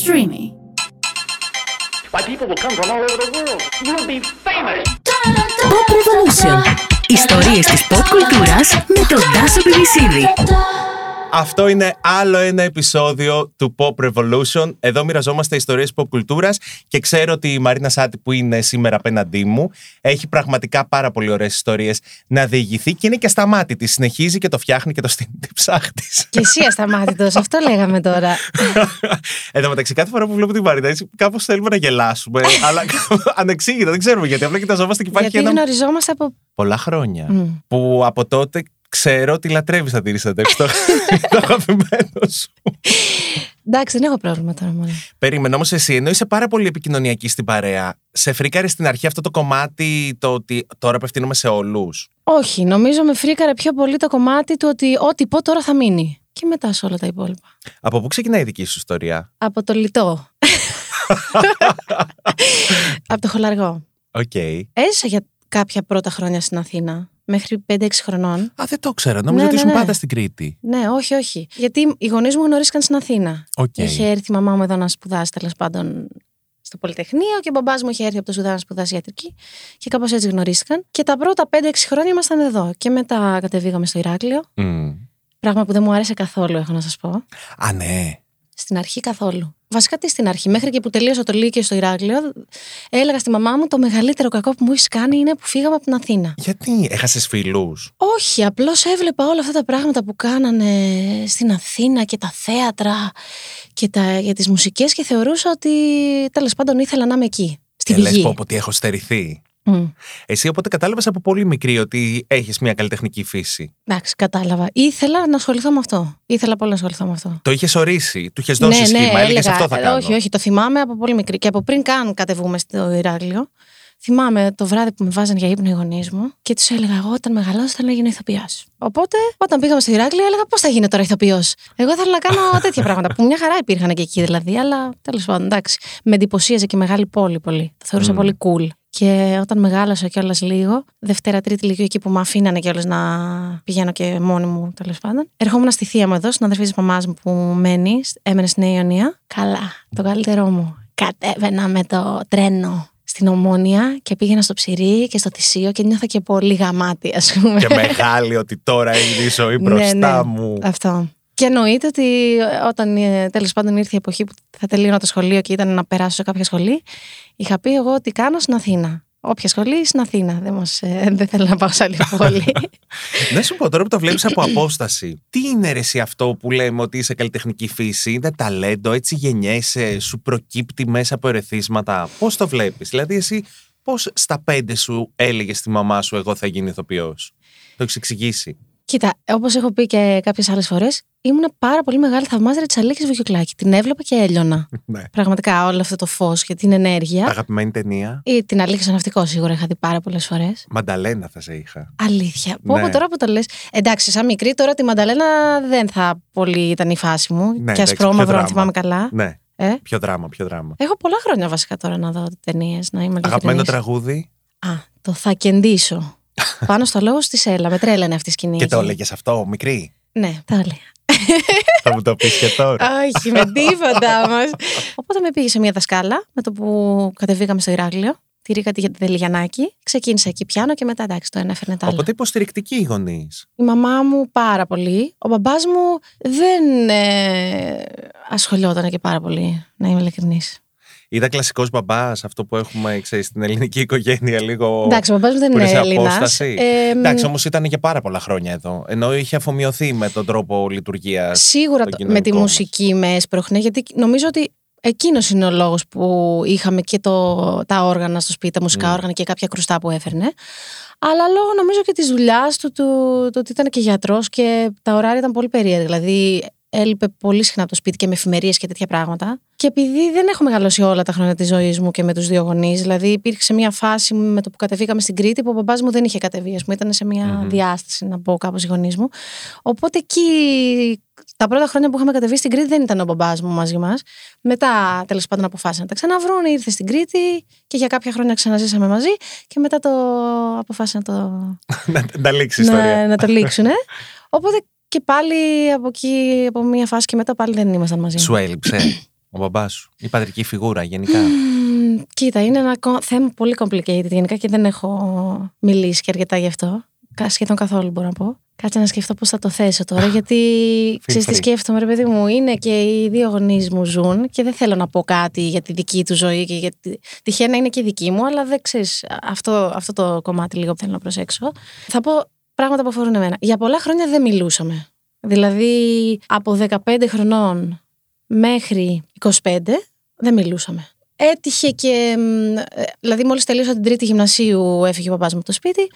Streamy. Why, people will come from all over the world. You'll be famous. Pop Revolution. Ιστορίες της pop κουλτούρας με τον Τάσο Πιβισίδη. Αυτό είναι άλλο ένα επεισόδιο του Pop Revolution. Εδώ μοιραζόμαστε ιστορίες pop κουλτούρας και ξέρω ότι η Μαρίνα Σάτι που είναι σήμερα απέναντί μου έχει πραγματικά πάρα πολύ ωραίες ιστορίες να διηγηθεί και είναι και ασταμάτητη. Συνεχίζει και το φτιάχνει και το στείνει ψάχτη. Και εσύ ασταμάτητο, αυτό λέγαμε τώρα. Εν τω μεταξύ, κάθε φορά που βλέπω την Μαρίνα, κάπως θέλουμε να γελάσουμε. αλλά ανεξήγητα, δεν ξέρουμε γιατί. Απλά κοιταζόμαστε και υπάρχει Γιατί ένα. γνωριζόμαστε από. Πολλά χρόνια. Μμ. Που από τότε ξέρω ότι λατρεύεις να τηρήσει το το αγαπημένο σου. Εντάξει, δεν έχω πρόβλημα τώρα μόνο. Περίμενε όμως εσύ, ενώ είσαι πάρα πολύ επικοινωνιακή στην παρέα, σε φρίκαρε στην αρχή αυτό το κομμάτι, το ότι τώρα απευθύνομαι σε όλους; Όχι, νομίζω με φρίκαρε πιο πολύ το κομμάτι του ότι ό,τι πω τώρα θα μείνει. Και μετά σε όλα τα υπόλοιπα. Από πού ξεκινάει η δική σου ιστορία, Από το λιτό. από το χολαργό. Οκ. Έζησα για κάποια πρώτα χρόνια στην Αθήνα, μέχρι 5-6 χρονών. Α, δεν το ξέρω. Νόμιζα Ναι, ότι ναι, ήσουν ναι. πάντα στην Κρήτη. Ναι, όχι, όχι. Γιατί οι γονείς μου γνωρίστηκαν στην Αθήνα. Οκ. Είχε έρθει η μαμά μου εδώ να σπουδάσει τέλος πάντων στο Πολυτεχνείο και ο μπαμπάς μου είχε έρθει από το Σουδάν να σπουδάσει ιατρική. Και κάπως έτσι γνωρίστηκαν. Και τα πρώτα 5-6 χρόνια ήμασταν εδώ. Και μετά κατεβήγαμε στο Ηράκλειο. Μμ. Πράγμα που δεν μου άρεσε καθόλου, έχω να σας πω. Α, ναι. Στην αρχή καθόλου. Βασικά τι στην αρχή. Μέχρι και που τελείωσα το Λύκειο στο Ηράκλειο, έλεγα στη μαμά μου το μεγαλύτερο κακό που μου έχεις κάνει είναι που φύγαμε από την Αθήνα. Γιατί έχασες φίλου. Όχι, απλώς έβλεπα όλα αυτά τα πράγματα που κάνανε στην Αθήνα και τα θέατρα και τα, για τις μουσικές και θεωρούσα ότι τέλος πάντων ήθελα να είμαι εκεί. Στη Και λες πηγή. πω ότι έχω στερηθεί. Μμ. Εσύ οπότε κατάλαβες από πολύ μικρή ότι έχεις μια καλλιτεχνική φύση. Εντάξει, κατάλαβα. Ήθελα να ασχοληθώ με αυτό. Ήθελα πολύ να ασχοληθώ με αυτό. Το είχες ορίσει, του είχες δώσει σχήμα, έλεγες Ναι, έλεγα, αυτό θα κάνω. Όχι, όχι, το θυμάμαι από πολύ μικρή. Και από πριν καν κατεβούμε στο Ηράκλειο, θυμάμαι το βράδυ που με βάζαν για ύπνο οι γονείς μου και τους έλεγα: Εγώ όταν μεγαλώσω θέλω να γίνω ηθοποιός. Οπότε, όταν πήγαμε στο Ηράκλειο, έλεγα: Πώς θα γίνω τώρα ηθοποιός. Εγώ ήθελα να κάνω τέτοια πράγματα που μια χαρά υπήρχαν και εκεί δηλαδή, αλλά τέλος πάντων, εντάξει. Με εντυπωσίαζε και μεγάλη πόλη πολύ. Το θεωρούσα Μμ. πολύ cool. Και όταν μεγάλωσα κιόλας λίγο, Δευτέρα, Τρίτη Λυκειού, εκεί που με αφήνανε κιόλας να πηγαίνω και μόνη μου τέλος πάντων. Ερχόμουν στη θεία μου εδώ, στην αδερφή της μαμάς μου που μένει, έμενε στη Νέα Ιωνία. Καλά, το καλύτερό μου. Κατέβαινα με το τρένο στην Ομόνια και πήγαινα στο Ψηρή και στο Θησίο και νιώθα και πολύ γαμάτι, ας πούμε. Και μεγάλη ότι τώρα έγινε η ζωή μπροστά Ναι, ναι. μου. Αυτό. Και εννοείται ότι όταν τέλος πάντων ήρθε η εποχή που θα τελείωνα το σχολείο και ήταν να περάσω σε κάποια σχολή, είχα πει εγώ ότι κάνω στην Αθήνα. Όποια σχολή στην Αθήνα. Δεν, μας, ε, δεν θέλω να πάω σε άλλη πόλη. Να σου πω τώρα που το βλέπεις από απόσταση. Τι είναι ρε εσύ αυτό που λέμε ότι είσαι καλλιτεχνική φύση, είναι ταλέντο, έτσι γεννιέσαι, σου προκύπτει μέσα από ερεθίσματα; Πώς το βλέπεις, Δηλαδή, εσύ πώς στα πέντε σου έλεγες στη μαμά σου, Εγώ θα γίνει ηθοποιός. Το έχεις εξηγήσει; Κοίτα, όπως έχω πει και κάποιες άλλες φορές, ήμουν πάρα πολύ μεγάλη θαυμάζερη της Αλίκη Βουγιουκλάκη. Την έβλεπα και έλειωνα. Ναι. Πραγματικά όλο αυτό το φως και την ενέργεια. Αγαπημένη ταινία. Ή την Αλίκη στο ναυτικό σίγουρα είχα δει πάρα πολλές φορές. Μανταλένα θα σε είχα. Αλήθεια. Πω, Ναι. πω τώρα που το λες. Εντάξει, σαν μικρή τώρα τη Μανταλένα δεν θα πολύ ήταν η φάση μου. Ναι, και εντάξει, ασπρόμαυρο, πιο αν δράμα. θυμάμαι καλά. Ναι. Ε; Πιο δράμα, πιο δράμα. Έχω πολλά χρόνια βασικά τώρα να δω ταινίες, να είμαι Αγαπημένο ειλικρινής. τραγούδι. Α, το θα κεντήσω. Πάνω στο λόγο στη Σέλα. Με τρέλανε αυτή η σκηνή. Και το εκεί. έλεγες αυτό, μικρή; Ναι, το έλεγα. θα μου το πεις και τώρα. Όχι, με τίποτα όμως. Οπότε με πήγε σε μια δασκάλα με το που κατεβήκαμε στο Ηράκλειο. Τη Ρίκα τη Δελιγιανάκη. Ξεκίνησα εκεί πιάνω και μετά εντάξει, το ένα έφερνε το άλλο. Οπότε υποστηρικτικοί οι γονείς. Η μαμά μου πάρα πολύ. Ο μπαμπάς μου δεν ε, ασχολιόταν και πάρα πολύ, να είμαι ειλικρινής. Είδα κλασικός μπαμπάς, αυτό που έχουμε ξέρεις, στην ελληνική οικογένεια λίγο. Εντάξει, ο μπαμπάς μου δεν που είναι σε Έλληνας. απόσταση. Εντάξει, όμως ήταν για πάρα πολλά χρόνια εδώ. Ενώ είχε αφομοιωθεί με τον τρόπο λειτουργίας. Σίγουρα το το- με κοινωνικό τη μας. μουσική με έσπροχνε, γιατί νομίζω ότι εκείνος είναι ο λόγος που είχαμε και το, τα όργανα στο σπίτι, τα μουσικά Μμ. όργανα και κάποια κρουστά που έφερνε. Αλλά λόγω νομίζω και της δουλειάς του, του, το ότι ήταν και γιατρός και τα ωράρια ήταν πολύ περίεργα. Δηλαδή έλειπε πολύ συχνά από το σπίτι και με εφημερίες και τέτοια πράγματα. Και επειδή δεν έχω μεγαλώσει όλα τα χρόνια της ζωής μου και με τους δύο γονείς, δηλαδή υπήρξε μια φάση με το που κατεβήκαμε στην Κρήτη που ο μπαμπάς μου δεν είχε κατεβεί, ας πούμε, ήταν σε μια Μμμ. διάσταση, να πω κάπως οι γονείς μου. Οπότε εκεί τα πρώτα χρόνια που είχαμε κατεβεί στην Κρήτη δεν ήταν ο μπαμπάς μου μαζί μας. Μετά τέλος πάντων αποφάσισαν να τα ξαναβρούν, ήρθε στην Κρήτη και για κάποια χρόνια ξαναζήσαμε μαζί και μετά το αποφάσισαν να το, να, να λήξει η ιστορία. να, να το λήξουν. Οπότε και πάλι από εκεί, από μια φάση και μετά πάλι δεν ήμασταν μαζί. Σου έλειψε. ο μπαμπάς σου, η πατρική φιγούρα γενικά; Μμμ, Κοίτα, είναι ένα κο- θέμα πολύ complicated γενικά και δεν έχω μιλήσει και αρκετά γι' αυτό. Κα- Σχεδόν καθόλου μπορώ να πω. Κάτσε να σκεφτώ πώς θα το θέσω τώρα. γιατί ξέρεις τι free. σκέφτομαι, ρε παιδί μου. Είναι και οι δύο γονείς μου ζουν και δεν θέλω να πω κάτι για τη δική του ζωή και γιατί. Τυχαίνει να είναι και δική μου, αλλά δεν ξέρεις. Αυτό, αυτό το κομμάτι λίγο που θέλω να προσέξω. Θα πω πράγματα που αφορούν εμένα. Για πολλά χρόνια δεν μιλούσαμε. Δηλαδή από 15 χρονών μέχρι 25 δεν μιλούσαμε. Έτυχε και. μ, ε, Δηλαδή, μόλις τελείωσα την τρίτη γυμνασίου, έφυγε ο παπάς μου από το σπίτι.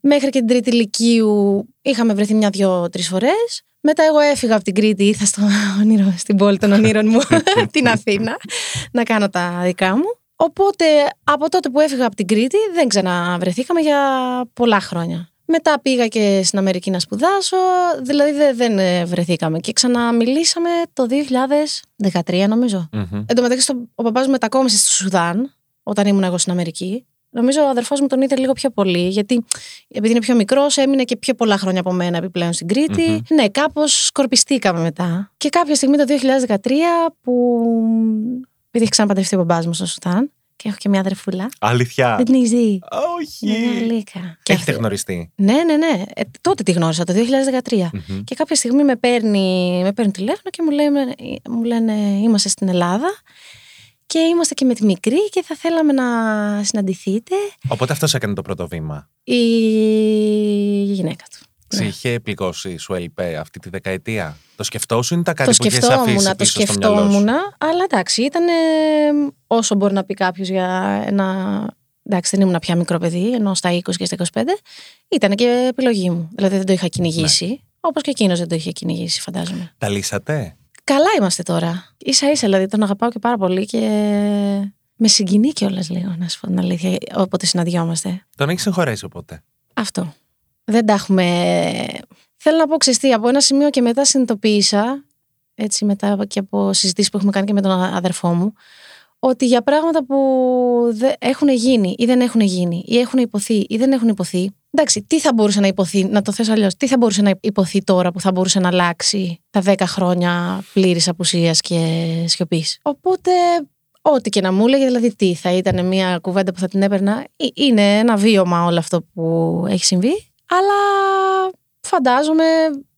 Μέχρι και την τρίτη λυκείου είχαμε βρεθεί μια-δυο-τρει φορές. Μετά, εγώ έφυγα από την Κρήτη, ήρθα στο όνειρο, στην πόλη των ονείρων μου, την Αθήνα, να κάνω τα δικά μου. Οπότε, από τότε που έφυγα από την Κρήτη, δεν ξαναβρεθήκαμε για πολλά χρόνια. Μετά πήγα και στην Αμερική να σπουδάσω, δηλαδή δεν, δεν ε, βρεθήκαμε. Και ξαναμιλήσαμε το 2013, νομίζω. Μμμ. Εν τω μεταξύ, στο- ο παπάς μου μετακόμισε στο Σουδάν όταν ήμουν εγώ στην Αμερική. Νομίζω ο αδερφός μου τον είδε λίγο πιο πολύ, γιατί επειδή είναι πιο μικρός, έμεινε και πιο πολλά χρόνια από μένα επιπλέον στην κρητη Ναι, κάπως σκορπιστήκαμε μετά. Και κάποια στιγμή το 2013, που. επειδή έχει ξαναπαντρευτεί ο μπαμπά μου στο Σουδάν, και έχω και μια αδερφούλα. Αλήθεια; Δεν την έχεις δει; Όχι. Είναι γλύκα. Και Έχετε αυτή- γνωριστεί; Ναι, ναι, ναι. Ε, τότε τη γνώρισα, το 2013. Μμμ. Και κάποια στιγμή με παίρνει, με παίρνει τηλέφωνο και μου, λένε, μου λένε είμαστε στην Ελλάδα και είμαστε και με τη μικρή και θα θέλαμε να συναντηθείτε Οπότε αυτός έκανε το πρώτο βήμα. η γυναίκα του. Σε Ναι. είχε πληγώσει, σου έλειπε αυτή τη δεκαετία; Το σκεφτόσουν ή τα κάτι Το που είχες σκεφτόμουν, αφήσει το πίσω στο μυαλό σου; σκεφτόμουν, αλλά εντάξει, ήταν όσο μπορεί να πει κάποιος για ένα. Εντάξει, δεν ήμουν πια μικρό παιδί, ενώ στα 20 και στα 25. Ήταν και επιλογή μου. Δηλαδή δεν το είχα κυνηγήσει. Ναι. Όπως και εκείνος δεν το είχε κυνηγήσει, φαντάζομαι. Τα λύσατε; Καλά είμαστε τώρα. σα ίσα δηλαδή τον αγαπάω και πάρα πολύ και με συγκινεί κιόλας λίγο, να σου πω την αλήθεια, όποτε συναντιόμαστε. Τον έχεις συγχωρέσει οπότε; Αυτό. Δεν τα έχουμε. Θέλω να πω ξεστή, από ένα σημείο και μετά συνειδητοποίησα, έτσι μετά και από συζητήσεις που έχουμε κάνει και με τον αδερφό μου, ότι για πράγματα που δεν έχουν γίνει ή δεν έχουν γίνει ή έχουν υποθεί ή δεν έχουν υποθεί, εντάξει, τι θα μπορούσε να υποθεί, να το θες αλλιώς, τι θα μπορούσε να υποθεί τώρα που θα μπορούσε να αλλάξει τα 10 χρόνια πλήρης απουσίας και σιωπής. Οπότε Ό,τι και να μου έλεγε, δηλαδή τι θα ήταν μια κουβέντα που θα την έπαιρνα. Ε, Είναι ένα βίωμα όλο αυτό που έχει συμβεί. Αλλά φαντάζομαι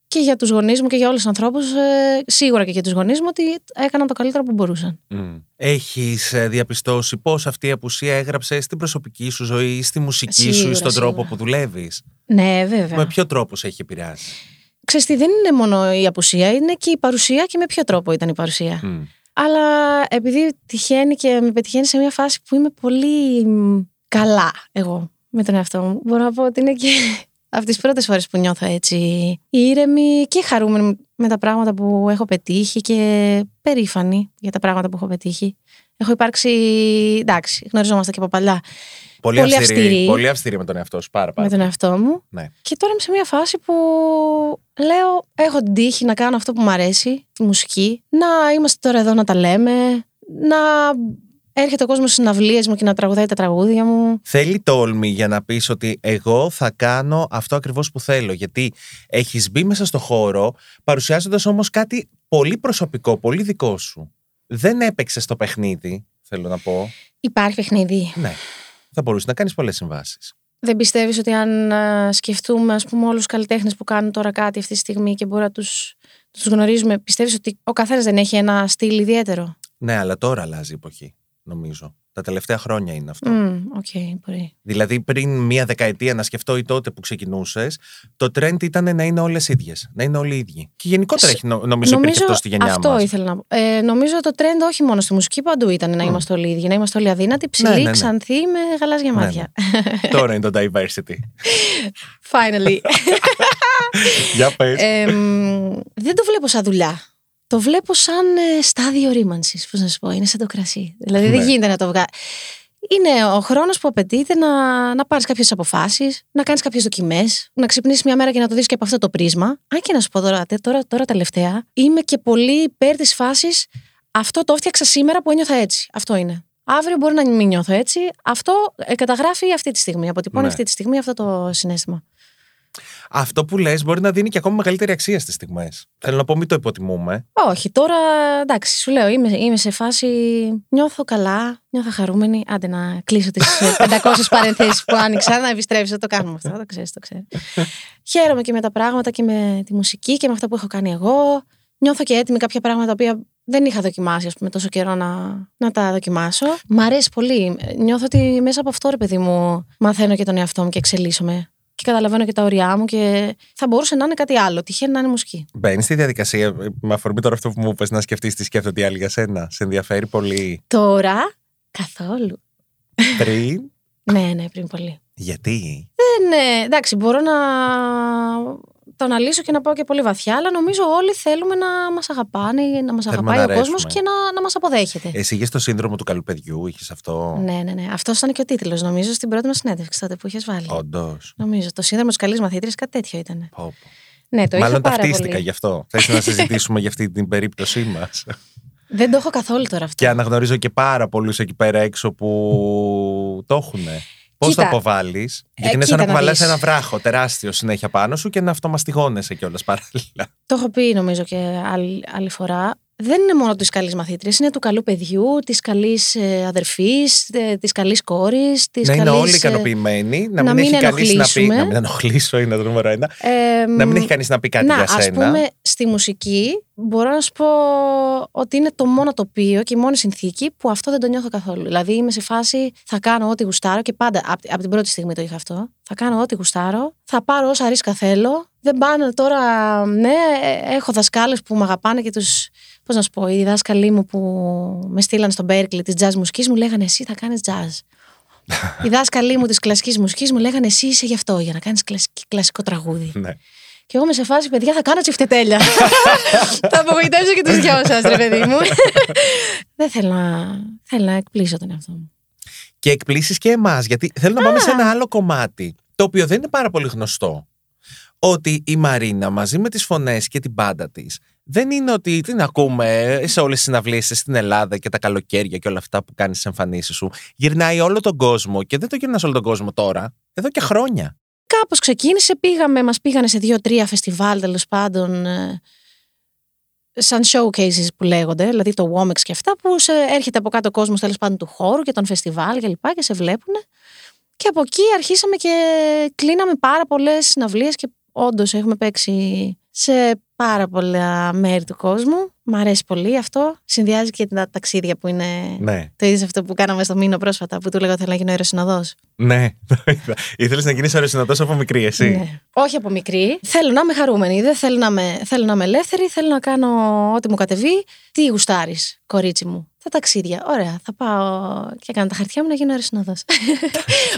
και για τους γονείς μου και για όλους τους ανθρώπους, ε, σίγουρα και για τους γονείς μου, ότι έκαναν το καλύτερο που μπορούσαν. Έχεις διαπιστώσει πώς αυτή η απουσία έγραψε στην προσωπική σου ζωή, στη μουσική σου ή Σίγουρα, στον σίγουρα. τρόπο που δουλεύεις; Ναι, βέβαια. Με ποιο τρόπο σε έχει επηρεάσει; Ξέρεις τι, δεν είναι μόνο η απουσία, είναι και η παρουσία και με ποιο τρόπο ήταν η παρουσία. Μμ. Αλλά επειδή τυχαίνει και με πετυχαίνει σε μια φάση που είμαι πολύ μ, καλά εγώ με τον εαυτό μου, μπορώ να πω ότι είναι και από τις πρώτες φορές που νιώθω έτσι ήρεμη και χαρούμενη με τα πράγματα που έχω πετύχει και περήφανη για τα πράγματα που έχω πετύχει. Έχω υπάρξει, εντάξει, γνωριζόμαστε και από παλιά Πολύ, Πολύ αυστηρή, αυστηρή. πολύ αυστηρή με τον εαυτό σου. Πάρα, πάρα. με τον εαυτό μου. Ναι. Και τώρα είμαι σε μια φάση που λέω: Έχω την τύχη να κάνω αυτό που μου αρέσει, τη μουσική. Να είμαστε τώρα εδώ να τα λέμε. Να έρχεται ο κόσμος στις συναυλίες μου και να τραγουδάει τα τραγούδια μου. Θέλει τόλμη για να πεις ότι εγώ θα κάνω αυτό ακριβώς που θέλω. Γιατί έχεις μπει μέσα στο χώρο παρουσιάζοντας όμως κάτι πολύ προσωπικό, πολύ δικό σου. Δεν έπαιξες το παιχνίδι, θέλω να πω. Υπάρχει παιχνίδι. Ναι. Θα μπορούσες να κάνεις πολλές συμβάσεις. Δεν πιστεύεις ότι αν α, σκεφτούμε, ας πούμε, όλους τους καλλιτέχνες που κάνουν τώρα κάτι αυτή τη στιγμή και μπορεί να τους τους γνωρίζουμε, πιστεύεις ότι ο καθένας δεν έχει ένα στυλ ιδιαίτερο; Ναι, αλλά τώρα αλλάζει η εποχή, νομίζω. Τα τελευταία χρόνια είναι αυτό. Μμμ, Οκ, μπορεί. Δηλαδή, πριν μία δεκαετία να σκεφτώ ή τότε που ξεκινούσες, το trend ήταν να είναι όλες ίδιες. Να είναι όλοι ίδιοι. Και γενικότερα έχει, νο- νομίζω, υπήρχε αυτό στη γενιά αυτό μας. ήθελα να πω. Ε, νομίζω το trend όχι μόνο στη μουσική, παντού ήταν να είμαστε όλοι ίδιοι. Να είμαστε όλοι αδύνατοι, ψηλοί, ναι, ναι. ξανθοί, με γαλάζια Ναι, μάτια. Τώρα είναι το diversity. Finally. Για πες. Ε, μ, δεν το βλέπω σαν δουλειά. Το βλέπω σαν ε, στάδιο ρήμανσης. Πώς να σου πω, είναι σαν το κρασί. Δηλαδή δεν Ναι. γίνεται να το βγάλει. Είναι ο χρόνος που απαιτείται να, να πάρεις κάποιες αποφάσεις, να κάνεις κάποιες δοκιμές, να ξυπνήσεις μια μέρα και να το δεις και από αυτό το πρίσμα. Αν και να σου πω τώρα, τε- τώρα, τώρα τελευταία, είμαι και πολύ υπέρ της φάσης αυτό το έφτιαξα σήμερα που ένιωθα έτσι. Αυτό είναι. Αύριο μπορεί να μην νιώθω έτσι. Αυτό ε, καταγράφει αυτή τη στιγμή. Αποτυπώνει Ναι. αυτή τη στιγμή αυτό το συνέστημα. Αυτό που λες μπορεί να δίνει και ακόμα μεγαλύτερη αξία στις στιγμές. Θέλω να πω, μην το υποτιμούμε. Όχι, τώρα εντάξει, σου λέω, είμαι, είμαι σε φάση. Νιώθω καλά, νιώθω χαρούμενη. Άντε να κλείσω τις 500 παρενθέσεις που άνοιξα, να επιστρέψω. Το κάνουμε αυτό, το ξέρεις, το ξέρεις. Χαίρομαι και με τα πράγματα και με τη μουσική και με αυτά που έχω κάνει εγώ. Νιώθω και έτοιμη κάποια πράγματα τα οποία δεν είχα δοκιμάσει, ας πούμε, τόσο καιρό να, να τα δοκιμάσω. Μ' αρέσει πολύ. Νιώθω ότι μέσα από αυτό, ρε παιδί μου, μαθαίνω και τον εαυτό μου και εξελίσσομαι. Και καταλαβαίνω και τα ωριά μου και θα μπορούσε να είναι κάτι άλλο. Τυχαίνει να είναι μουσική. Μπαίνει στη διαδικασία, με αφορμή τώρα αυτό που μου είπες, να σκεφτείς τι σκέφτονται οι άλλοι για σένα. Σε ενδιαφέρει πολύ; Τώρα, καθόλου. Πριν; ναι, ναι, πριν πολύ. Γιατί; Δεν, ναι, εντάξει, μπορώ να το αναλύσω και να πάω και πολύ βαθιά, αλλά νομίζω όλοι θέλουμε να μας αγαπάνε, να μας αγαπάει να ο κόσμος αρέσουμε. και να, να μας αποδέχεται. Εσύ είχες το σύνδρομο του καλού παιδιού, είχες αυτό; Ναι, ναι, ναι. Αυτός ήταν και ο τίτλος, νομίζω, στην πρώτη μας συνέντευξη τότε που είχες βάλει. Όντως. Νομίζω. Το σύνδρομο της καλής μαθήτριας, κάτι τέτοιο ήταν. Ναι, το Μάλλον είχα πάρα ταυτίστηκα πολύ. γι' αυτό. Θες να συζητήσουμε για αυτή την περίπτωσή μας. Δεν το έχω καθόλου τώρα αυτό. και αναγνωρίζω και πάρα πολλούς εκεί πέρα έξω που το έχουν. Πώς Κοίτα. το αποβάλει, Γιατί είναι κοίτα σαν να να κουβαλάς δεις. ένα βράχο τεράστιο συνέχεια πάνω σου και να αυτομαστιγώνεσαι κιόλας παράλληλα. Το έχω πει νομίζω και άλλη, άλλη φορά. Δεν είναι μόνο της καλής μαθήτριας, είναι του καλού παιδιού, της καλής αδερφής, της καλής κόρης. να είναι όλοι ικανοποιημένοι, να, να μην, μην έχει κανείς να πει. ενοχλήσουμε. Να μην ενοχλήσω είναι το νούμερο ένα. Ε, να μην έχει κανείς να πει κάτι να, για ας σένα. πούμε, στη μουσική μπορώ να σου πω ότι είναι το μόνο τοπίο και η μόνη συνθήκη που αυτό δεν το νιώθω καθόλου. Δηλαδή είμαι σε φάση θα κάνω ό,τι γουστάρω και πάντα από, από την πρώτη στιγμή το είχα αυτό. Θα κάνω ό,τι γουστάρω, θα πάρω όσα ρίσκα θέλω. Δεν πάνε τώρα, ναι, ε, έχω δασκάλες που με αγαπάνε και τους, πώς να σου πω, οι δάσκαλοι μου που με στείλαν στον Berkeley της jazz μουσικής μου λέγανε εσύ θα κάνεις jazz. οι δάσκαλοι μου της κλασικής μουσικής μου λέγανε εσύ είσαι γι' αυτό, για να κάνεις κλασική- κλασικό τραγούδι. Ναι. Και εγώ με σε φάση, παιδιά, θα κάνω τσιφτετέλια. θα απογοητεύσω και τους δυο σας, ρε παιδί μου. Δεν θέλω να, θέλω να εκπλήσω τον εαυτό μου. Και εκπλήσεις και εμάς, γιατί θέλω να πάμε σε ένα άλλο κομμάτι, το οποίο δεν είναι πάρα πολύ γνωστό. Ότι η Μαρίνα μαζί με τις φωνές και την πάντα της δεν είναι ότι την ακούμε σε όλες τις συναυλίες στην Ελλάδα και τα καλοκαίρια και όλα αυτά που κάνεις στις εμφανίσεις σου. Γυρνάει όλο τον κόσμο και δεν το γυρνάς όλο τον κόσμο τώρα, εδώ και χρόνια. Κάπως ξεκίνησε, πήγαμε, μας πήγανε σε δύο-τρία φεστιβάλ τέλος πάντων. ε, Σαν showcases που λέγονται, δηλαδή το Womex και αυτά, που σε, έρχεται από κάτω ο κόσμος τέλος πάντων του χώρου και των φεστιβάλ και λοιπά και σε βλέπουν. Και από εκεί αρχίσαμε και κλείναμε πάρα πολλές συναυλίες και όντως έχουμε παίξει σε πάρα πολλά μέρη του κόσμου. Μ' αρέσει πολύ αυτό. Συνδυάζει και τα ταξίδια που είναι. Ναι, Το είδες αυτό που κάναμε στο Μήνο πρόσφατα, που του λέγα ότι θέλω να γίνω αεροσυνοδός. ναι. Ήθελες να γίνεις αεροσυνατός από μικρή, εσύ; Ναι. Όχι από μικρή. Θέλω να είμαι χαρούμενη. Δεν θέλω να είμαι, θέλω να είμαι ελεύθερη. Θέλω να κάνω ό,τι μου κατεβεί. Τι γουστάρεις, κορίτσι μου; Τα ταξίδια. Ωραία. Θα πάω και κάνω τα χαρτιά μου να γίνω αεροσυνοδός.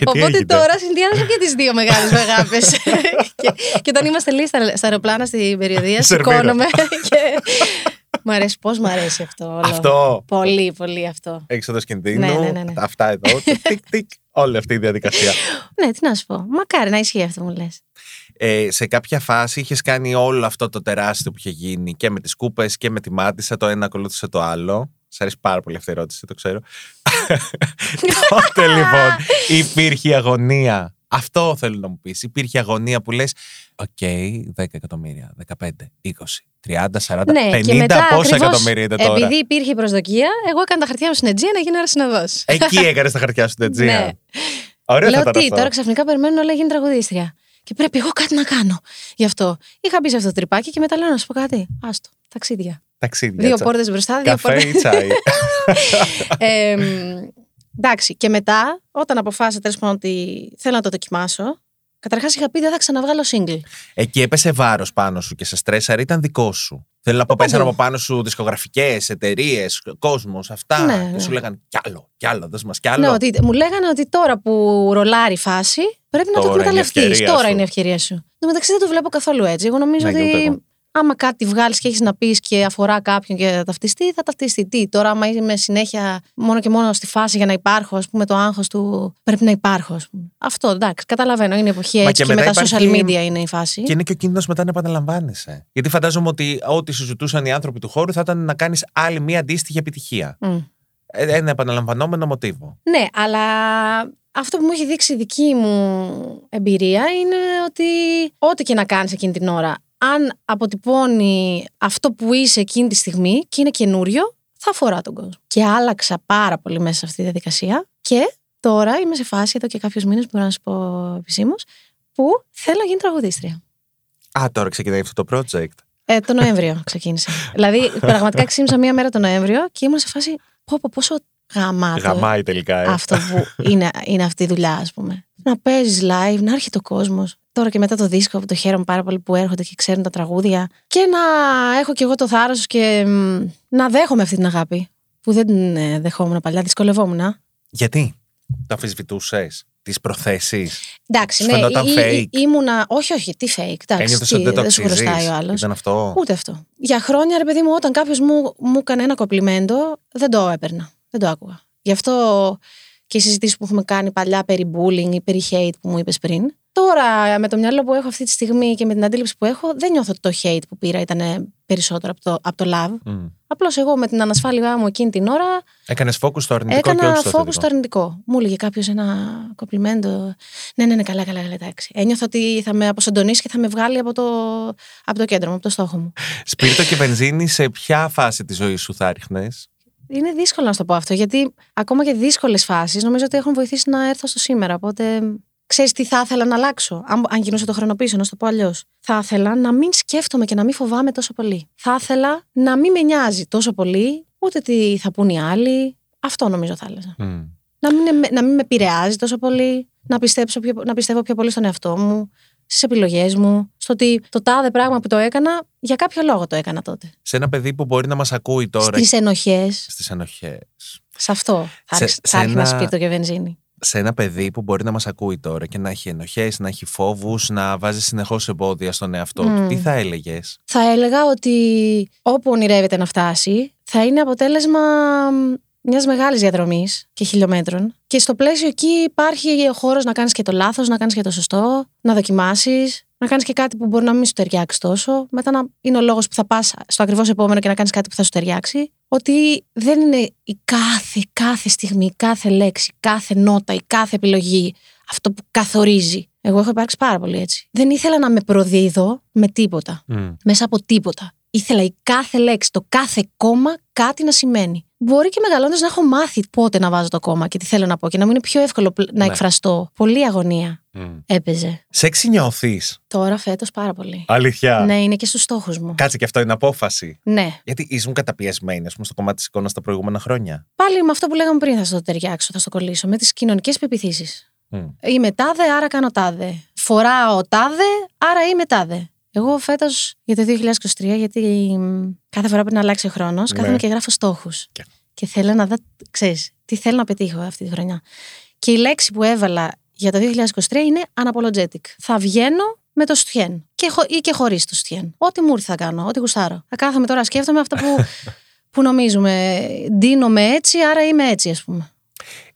Οπότε έγινε; τώρα συνδυάζω και τις δύο μεγάλες αγάπες. και, και όταν είμαστε λίγοι στα, στα αεροπλάνα στην περιοδία, Σερβίρω. σηκώνομαι. και... Μ' αρέσει, πώς μ' αρέσει αυτό. Όλο. Αυτό. Πολύ, πολύ αυτό. Έξοδο κινδύνου, Ναι, ναι, ναι, ναι. αυτά εδώ, το τικ τικ, όλη αυτή η διαδικασία. Ναι, τι να σου πω. Μακάρι να ισχύει αυτό μου λες. ε, σε κάποια φάση είχες κάνει όλο αυτό το τεράστιο που είχε γίνει και με τις κούπες και με τη μάτισα, το ένα ακολούθησε το άλλο. Σ' αρέσει πάρα πολύ αυτή η ερώτηση, το ξέρω. Τότε λοιπόν υπήρχε η αγωνία. Αυτό θέλω να μου πεις. Υπήρχε αγωνία που λες Οκ, 10 εκατομμύρια, 15, 20, 30, 40, Ναι, 50 και μετά πόσα ακριβώς, εκατομμύρια είναι τώρα; Επειδή υπήρχε προσδοκία, εγώ έκανα τα χαρτιά μου στην Αιτζία να γίνω αεροσυνοδό. Εκεί έκανες τα χαρτιά σου, Τετζία. Ναι. Ωραίο θα Λέω ήταν τι, αυτό. τώρα ξαφνικά περιμένουν όλα γίνει τραγουδίστρια. Και πρέπει εγώ κάτι να κάνω. Γι' αυτό. Είχα μπει σε αυτό το τρυπάκι και μετά λέω να σου πω κάτι. Άστο. Ταξίδια. Ταξίδια. Δύο τσα- πόρτες μπροστά, δύο Καφέ ή πόρτε. τσάι. ε, εντάξει. Και μετά, όταν αποφάσισα τέλος πάντων ότι θέλω να το δοκιμάσω, καταρχάς είχα πει δεν θα ξαναβγάλω single. Εκεί έπεσε βάρος πάνω σου και σε στρέσαρε, ήταν δικό σου. Θέλω να πω, παντού. πέσανε από πάνω σου δισκογραφικές, εταιρείες, κόσμος, αυτά. Ναι, και ναι. σου λέγανε κι άλλο, κι άλλο, δες μας κι άλλο. Ναι, ότι, μου λέγανε ότι τώρα που ρολάρει η φάση, πρέπει να το Τώρα είναι η εκμεταλλευτεί. ευκαιρία Τώρα σου. είναι η ευκαιρία σου. Εν τω μεταξύ δεν το βλέπω καθόλου έτσι. Εγώ νομίζω Ναι, και ούτε ότι εγώ. Άμα κάτι βγάλεις και έχεις να πεις και αφορά κάποιον και θα ταυτιστεί, θα ταυτιστεί. Τι, τώρα, άμα είμαι συνέχεια μόνο και μόνο στη φάση για να υπάρχω, ας πούμε, το άγχος του πρέπει να υπάρχω, ας πούμε. Αυτό εντάξει, καταλαβαίνω. Είναι εποχή Μα έτσι και και, με μετά τα social υπάρχει- media είναι η φάση. Και είναι και ο κίνδυνος μετά να επαναλαμβάνεσαι. Γιατί φαντάζομαι ότι ό,τι συζητούσαν οι άνθρωποι του χώρου θα ήταν να κάνεις άλλη μία αντίστοιχη επιτυχία. Μμ. Ε, Ένα επαναλαμβανόμενο μοτίβο. Ναι, αλλά αυτό που μου έχει δείξει η δική μου εμπειρία είναι ότι ό,τι και να κάνεις εκείνη την ώρα, αν αποτυπώνει αυτό που είσαι εκείνη τη στιγμή και είναι καινούριο, θα αφορά τον κόσμο. Και άλλαξα πάρα πολύ μέσα σε αυτή τη διαδικασία και τώρα είμαι σε φάση εδώ και κάποιους μήνες, μπορώ να σου πω επισήμως, που θέλω να γίνω τραγουδίστρια. Α, τώρα ξεκινάει αυτό το project. Ε, το Νοέμβριο ξεκίνησε. δηλαδή, πραγματικά ξύπνησα μία μέρα το Νοέμβριο και ήμουν σε φάση. Πω, πω, πόσο γαμάτο Γαμάει τελικά, ε. αυτό που είναι, είναι αυτή η δουλειά, ας πούμε. Να παίζεις live, να έρχεται ο κόσμος. Τώρα και μετά το δίσκο που το χαίρομαι πάρα πολύ που έρχονται και ξέρουν τα τραγούδια. Και να έχω κι εγώ το θάρρος και μ, να δέχομαι αυτή την αγάπη. Που δεν την ε, δεχόμουν παλιά, δυσκολευόμουν. Γιατί; Το αμφισβητούσε, τις προθέσεις; Εντάξει, Σου ναι, φαινόταν ή- ή- fake? ήμουνα. Όχι, όχι, τι fake. Εντάξει, Ένιωθες τι, ότι δεν το δεν σου αξίζει. χρωστάει ο άλλος. Ήταν αυτό; Ούτε αυτό. Για χρόνια, ρε παιδί μου, όταν κάποιος μου, μου έκανε ένα κοπλιμέντο, δεν το έπαιρνα. Δεν το άκουγα. Γι' αυτό και οι συζητήσεις που έχουμε κάνει παλιά περί bullying ή περί hate που μου είπες πριν. Τώρα, με το μυαλό που έχω αυτή τη στιγμή και με την αντίληψη που έχω, δεν νιώθω ότι το hate που πήρα ήταν περισσότερο από το, από το love. Μμ. Απλώς εγώ με την ανασφάλειά μου εκείνη την ώρα Έκανες focus στο αρνητικό και έκανα όχι στο focus θετικό. στο αρνητικό. Μου έλεγε κάποιος ένα κοπλιμέντο. Ναι, ναι, ναι, καλά, καλά, καλά, εντάξει. Ένιωθα ότι θα με αποσυντονίσει και θα με βγάλει από το, από το κέντρο μου, από το στόχο μου. Σπίρτο και βενζίνη, σε ποια φάση της ζωής σου θα ρίχνε. Είναι δύσκολο να σου το πω αυτό, γιατί ακόμα και δύσκολες φάσεις νομίζω ότι έχουν βοηθήσει να έρθω στο σήμερα. Οπότε ξέρεις τι θα ήθελα να αλλάξω. Αν, αν γινούσε το χρόνο πίσω, να σου το πω αλλιώς. Θα ήθελα να μην σκέφτομαι και να μην φοβάμαι τόσο πολύ. Θα ήθελα να μην με νοιάζει τόσο πολύ ούτε τι θα πούν οι άλλοι. Αυτό νομίζω θα έλεγα. Να μην, με- να μην με επηρεάζει τόσο πολύ, να, πιστέψω πιο, να πιστεύω πιο πολύ στον εαυτό μου, στις επιλογές μου, στο ότι το τάδε πράγμα που το έκανα, για κάποιο λόγο το έκανα τότε. Σε ένα παιδί που μπορεί να μας ακούει τώρα. Στις ενοχές, Στις ενοχές. σε αυτό θα, Σε- άρχισα- σε θα άρχινα ένα- σπίτι και βενζίνη. Σε ένα παιδί που μπορεί να μας ακούει τώρα και να έχει ενοχές, να έχει φόβους, να βάζει συνεχώς εμπόδια στον εαυτό του, Μμ. τι θα έλεγες; Θα έλεγα ότι όπου ονειρεύεται να φτάσει θα είναι αποτέλεσμα μιας μεγάλης διαδρομής και χιλιόμετρων. Και στο πλαίσιο εκεί υπάρχει ο χώρος να κάνεις και το λάθος, να κάνεις και το σωστό, να δοκιμάσεις, να κάνεις και κάτι που μπορεί να μην σου ταιριάξει τόσο. Μετά να είναι ο λόγος που θα πας στο ακριβώς επόμενο και να κάνεις κάτι που θα σου ταιριάξει. Ότι δεν είναι η κάθε, κάθε στιγμή, κάθε λέξη, κάθε νότα, η κάθε επιλογή αυτό που καθορίζει. Εγώ έχω υπάρξει πάρα πολύ έτσι. Δεν ήθελα να με προδίδω με τίποτα μέσα από τίποτα. Ήθελα η κάθε λέξη, το κάθε κόμμα κάτι να σημαίνει. Μπορεί και μεγαλώντας να έχω μάθει πότε να βάζω το κόμμα και τι θέλω να πω και να μου είναι πιο εύκολο πλ- να Ναι. εκφραστώ. Πολλή αγωνία έπαιζε. Σεξι νιώθεις; Τώρα φέτος πάρα πολύ. Αλήθεια; Ναι, είναι και στους στόχους μου. Κάτσε και αυτό είναι απόφαση. Ναι. Γιατί ήσουν καταπιεσμένη, ας πούμε, στο κομμάτι της εικόνας τα προηγούμενα χρόνια. Πάλι με αυτό που λέγαμε πριν θα στο ταιριάξω, θα στο κολλήσω. Με τις κοινωνικές πεπιθήσεις. Μμ. Είμαι τάδε, άρα κάνω τάδε. Φοράω τάδε, άρα είμαι τάδε. Εγώ φέτος για το 2023, γιατί μ, κάθε φορά πριν αλλάξει ο χρόνος, Ναι. κάθομαι και γράφω στόχους. Και- Και θέλω να δω, ξέρεις, τι θέλω να πετύχω αυτή τη χρονιά. Και η λέξη που έβαλα για το 2023 είναι unapologetic. Θα βγαίνω με το στιέν. Και χω, ή και χωρίς το στιέν. Ό,τι μου ήρθε θα κάνω, ό,τι γουστάρω. Θα κάθομαι τώρα, σκέφτομαι αυτά που, που νομίζουμε. Ντύνομαι έτσι, άρα είμαι έτσι, ας πούμε.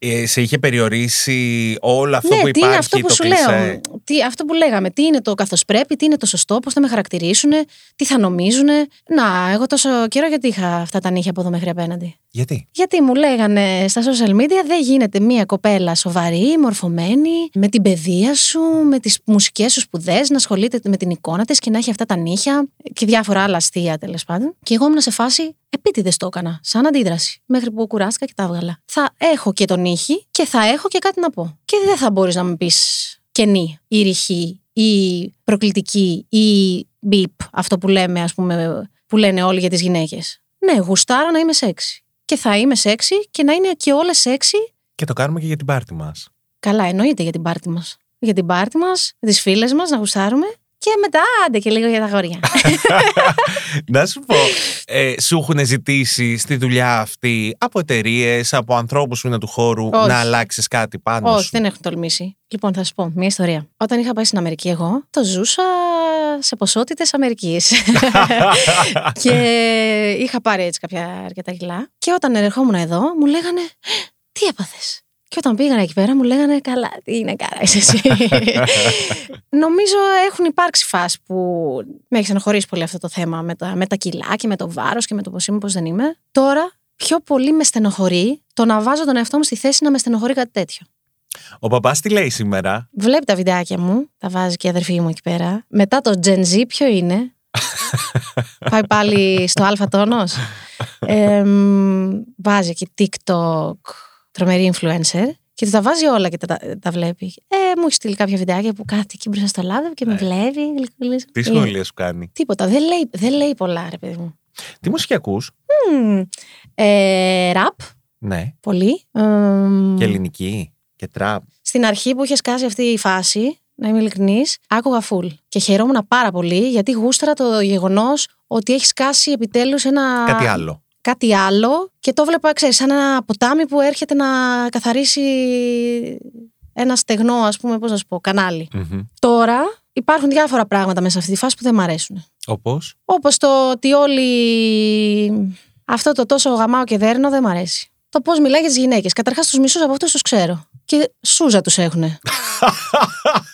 Ε, σε είχε περιορίσει όλο αυτό ναι, που τι είναι υπάρχει, αυτό που το σου κλισέ; λέω. Τι, αυτό που λέγαμε. Τι είναι το καθώς πρέπει, τι είναι το σωστό, πώς θα με χαρακτηρίσουν, τι θα νομίζουν. Να, εγώ τόσο καιρό γιατί είχα αυτά τα νύχια από εδώ μέχρι απέναντι. Γιατί; Γιατί μου λέγανε στα social media δεν γίνεται μία κοπέλα σοβαρή, μορφωμένη, με την παιδεία σου, με τις μουσικές σου σπουδές, να ασχολείται με την εικόνα της και να έχει αυτά τα νύχια και διάφορα άλλα αστεία τέλος πάντων. Και εγώ ήμουν σε φάση επίτηδες το έκανα, σαν αντίδραση, μέχρι που κουράστηκα και τα έβγαλα. Θα έχω και τον ήχη και θα έχω και κάτι να πω. Και δεν θα μπορείς να μου πεις κενή ή ρηχή ή προκλητική ή μπιπ, αυτό που λέμε, ας πούμε, που λένε όλοι για τις γυναίκες. Ναι, γουστάρω να είμαι σεξι. Και θα είμαι σεξι και να είναι και όλες σεξι. Και το κάνουμε και για την πάρτη μας. Καλά, εννοείται για την πάρτη μας. Για την πάρτη μας, με τις φίλες μας, να γουστάρουμε. Και μετά άντε και λίγο για τα γόρια. Να σου πω, ε, σου έχουν ζητήσει στη δουλειά αυτή από εταιρείες, από ανθρώπους που είναι του χώρου Όχι. να αλλάξεις κάτι πάνω Όχι, σου; δεν έχουν τολμήσει. Λοιπόν, θα σου πω μια ιστορία. Όταν είχα πάει στην Αμερική, εγώ το ζούσα σε ποσότητες Αμερικής. και είχα πάρει έτσι κάποια αρκετά κιλά. Και όταν ερχόμουν εδώ, μου λέγανε Τι έπαθες; Και όταν πήγαν εκεί πέρα, μου λέγανε Καλά, τι είναι καλά, είσαι εσύ. Νομίζω έχουν υπάρξει φάσεις που με έχει στενοχωρήσει πολύ αυτό το θέμα με τα, με τα κιλά και με το βάρος και με το πώς είμαι, πώς δεν είμαι. Τώρα, πιο πολύ με στενοχωρεί το να βάζω τον εαυτό μου στη θέση να με στενοχωρεί κάτι τέτοιο. Ο παπάς τι λέει σήμερα; Βλέπει τα βιντεάκια μου, τα βάζει και η αδερφή μου εκεί πέρα. Μετά το Gen Z, ποιο είναι; Πάει πάλι στο αλφα τόνος; Ε, μ, βάζει εκεί TikTok, τρομερή influencer. Και του τα βάζει όλα και τα, τα βλέπει. Ε, μου έχει στείλει κάποια βιντεάκια που κάθεται εκεί μπροστά στο λάδο και με βλέπει. γλυκούλης. Τι Ε, σχόλια σου κάνει; Τίποτα. Δεν λέει, δεν λέει πολλά, ρε παιδί μου. Τι μουσική ακούς. Μμ, Ε, ραπ, Ναι. πολύ. Εμ, Και ελληνική. Και τραπ. Στην αρχή που είχε σκάσει αυτή η φάση, να είμαι ειλικρινής, άκουγα full. Και χαιρόμουν πάρα πολύ γιατί γούσταρα το γεγονός ότι έχει σκάσει επιτέλους ένα. Κάτι άλλο. Κάτι άλλο και το βλέπα, ξέρεις, σαν ένα ποτάμι που έρχεται να καθαρίσει ένα στεγνό, ας πούμε, πώς να σου πω, κανάλι. Μμμ. Τώρα υπάρχουν διάφορα πράγματα μέσα σε αυτή τη φάση που δεν μ' αρέσουν. Όπως; Όπως το ότι όλοι αυτό το τόσο γαμάω και δέρνω δεν μ' αρέσει. Το πώς μιλάει για τις γυναίκες. Καταρχάς τους μισούς από αυτούς τους ξέρω. Και σούζα τους έχουνε.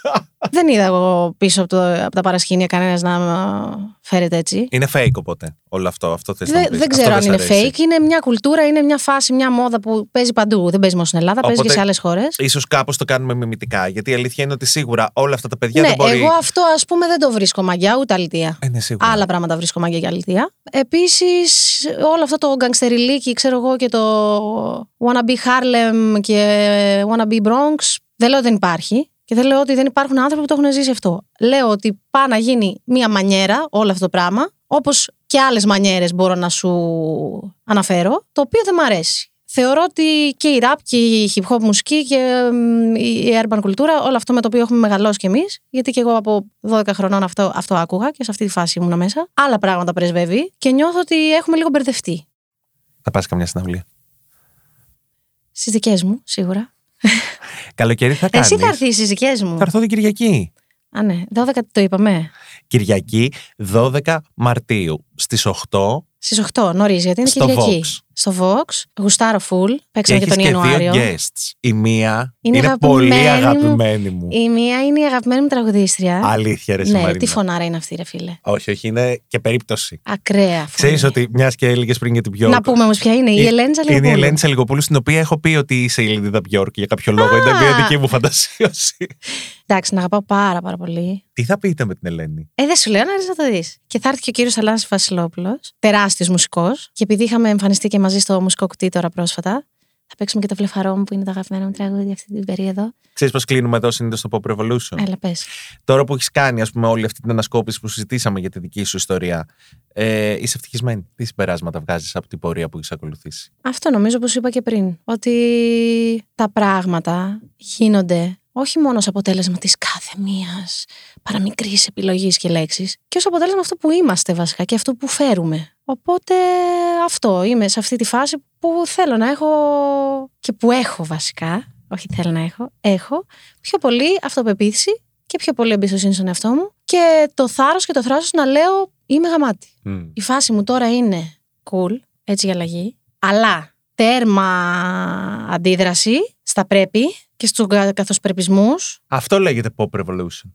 δεν είδα εγώ πίσω από, το, από τα παρασκήνια κανένας να με φέρεται έτσι. Είναι fake οπότε όλο αυτό. αυτό θες να Δεν, μου πεις. δεν Αυτό ξέρω αν σ' είναι αρέσει. fake. Είναι μια κουλτούρα, είναι μια φάση, μια μόδα που παίζει παντού. Δεν παίζει μόνο στην Ελλάδα, παίζει και Οπότε, σε άλλες χώρες. Ίσως κάπως το κάνουμε μιμητικά. Γιατί η αλήθεια είναι ότι σίγουρα όλα αυτά τα παιδιά Ναι, δεν μπορεί. εγώ αυτό ας πούμε δεν το βρίσκω μαγιά ούτε αλητία. Ε, ναι, σίγουρα. Άλλα πράγματα βρίσκω μαγιά και αλητία. Επίσης, όλο αυτό το γκαγκστεριλίκι, ξέρω εγώ, και το wannabe Harlem και wannabe Bronx, δεν λέω ότι δεν υπάρχει. Και δεν λέω ότι δεν υπάρχουν άνθρωποι που το έχουν ζήσει αυτό. Λέω ότι πάει να γίνει μία μανιέρα όλο αυτό το πράγμα, όπως και άλλες μανιέρες μπορώ να σου αναφέρω, το οποίο δεν μ' αρέσει. Θεωρώ ότι και η rap και η hip hop μουσική και μ, η urban κουλτούρα, όλο αυτό με το οποίο έχουμε μεγαλώσει κι εμείς, γιατί και εγώ από 12 χρονών αυτό, αυτό άκουγα και σε αυτή τη φάση ήμουνα μέσα. Άλλα πράγματα πρεσβεύει και νιώθω ότι έχουμε λίγο μπερδευτεί. Θα πας καμιά συναυλία. Στις δικές μου, σίγουρα. Καλοκαίρι θα κάνεις. Εσύ θα έρθεις στις δικές μου. Θα έρθω την Κυριακή. Α, ναι, 12 το είπαμε. Κυριακή 12 Μαρτίου στις 8 Στις 8 νωρίς, γιατί είναι Στο Κυριακή. Vox. Στο Vox, γουστάρω full. και Παίξαμε και, έχεις τον και Ιανουάριο. δύο guests. Η μία Είναι είναι, αγαπημένη πολύ μου. αγαπημένη μου. Η μία είναι η αγαπημένη μου τραγουδίστρια. Αλήθεια ρε ναι, Μαρίνα. τι φωνάρα είναι αυτή, ρε φίλε. Όχι, όχι, είναι και περίπτωση. Ακραία φωνή. Ξέρεις ότι μιας και έλεγες πριν για την Björk. Να πούμε όμως ποια είναι, η Ε, Ελένη Είναι η Τσαλιγοπούλου. Ελένη Τσαλιγοπούλου, στην οποία έχω πει ότι είσαι η Λίδα Björk για κάποιο λόγο. Είναι μια δική μου φαντασίωση. Εντάξει, την αγαπάω πάρα πάρα πολύ. Τι θα πείτε με την Ελένη; Ε, δεν σου λέω να έρθεις να το δεις. Και θα έρθει και ο κύριος Αλάνης Βασιλόπουλος, τεράστιος μουσικός. Και επειδή είχαμε εμφανιστεί και μαζί στο μουσικό κουτί τώρα πρόσφατα, θα παίξουμε και το βλεφαρό μου που είναι το αγαπημένο μου τραγούδι αυτή την περίοδο. Ξέρεις πώς κλείνουμε εδώ συνήθως στο Pop Revolution; Έλα, πες. Τώρα που έχεις κάνει, ας πούμε, όλη αυτή την ανασκόπηση που συζητήσαμε για τη δική σου ιστορία, ε, είσαι ευτυχισμένη; Τι συμπεράσματα βγάζεις από την πορεία που έχεις ακολουθήσει; Αυτό νομίζω όπως είπα και πριν. Ότι τα πράγματα γίνονται όχι μόνο ως αποτέλεσμα της κάθε μίας παραμικρής επιλογής και λέξης, και ως αποτέλεσμα αυτό που είμαστε βασικά και αυτό που φέρουμε. Οπότε αυτό, είμαι σε αυτή τη φάση που θέλω να έχω και που έχω βασικά, όχι θέλω να έχω, έχω πιο πολύ αυτοπεποίθηση και πιο πολύ εμπιστοσύνη στον εαυτό μου και το θάρρος και το θράσος να λέω είμαι γαμάτη. Η φάση μου τώρα είναι cool, έτσι για αλλαγή, αλλά τέρμα αντίδραση στα πρέπει και στους καθοσπρεπισμούς Αυτό λέγεται Pop Revolution.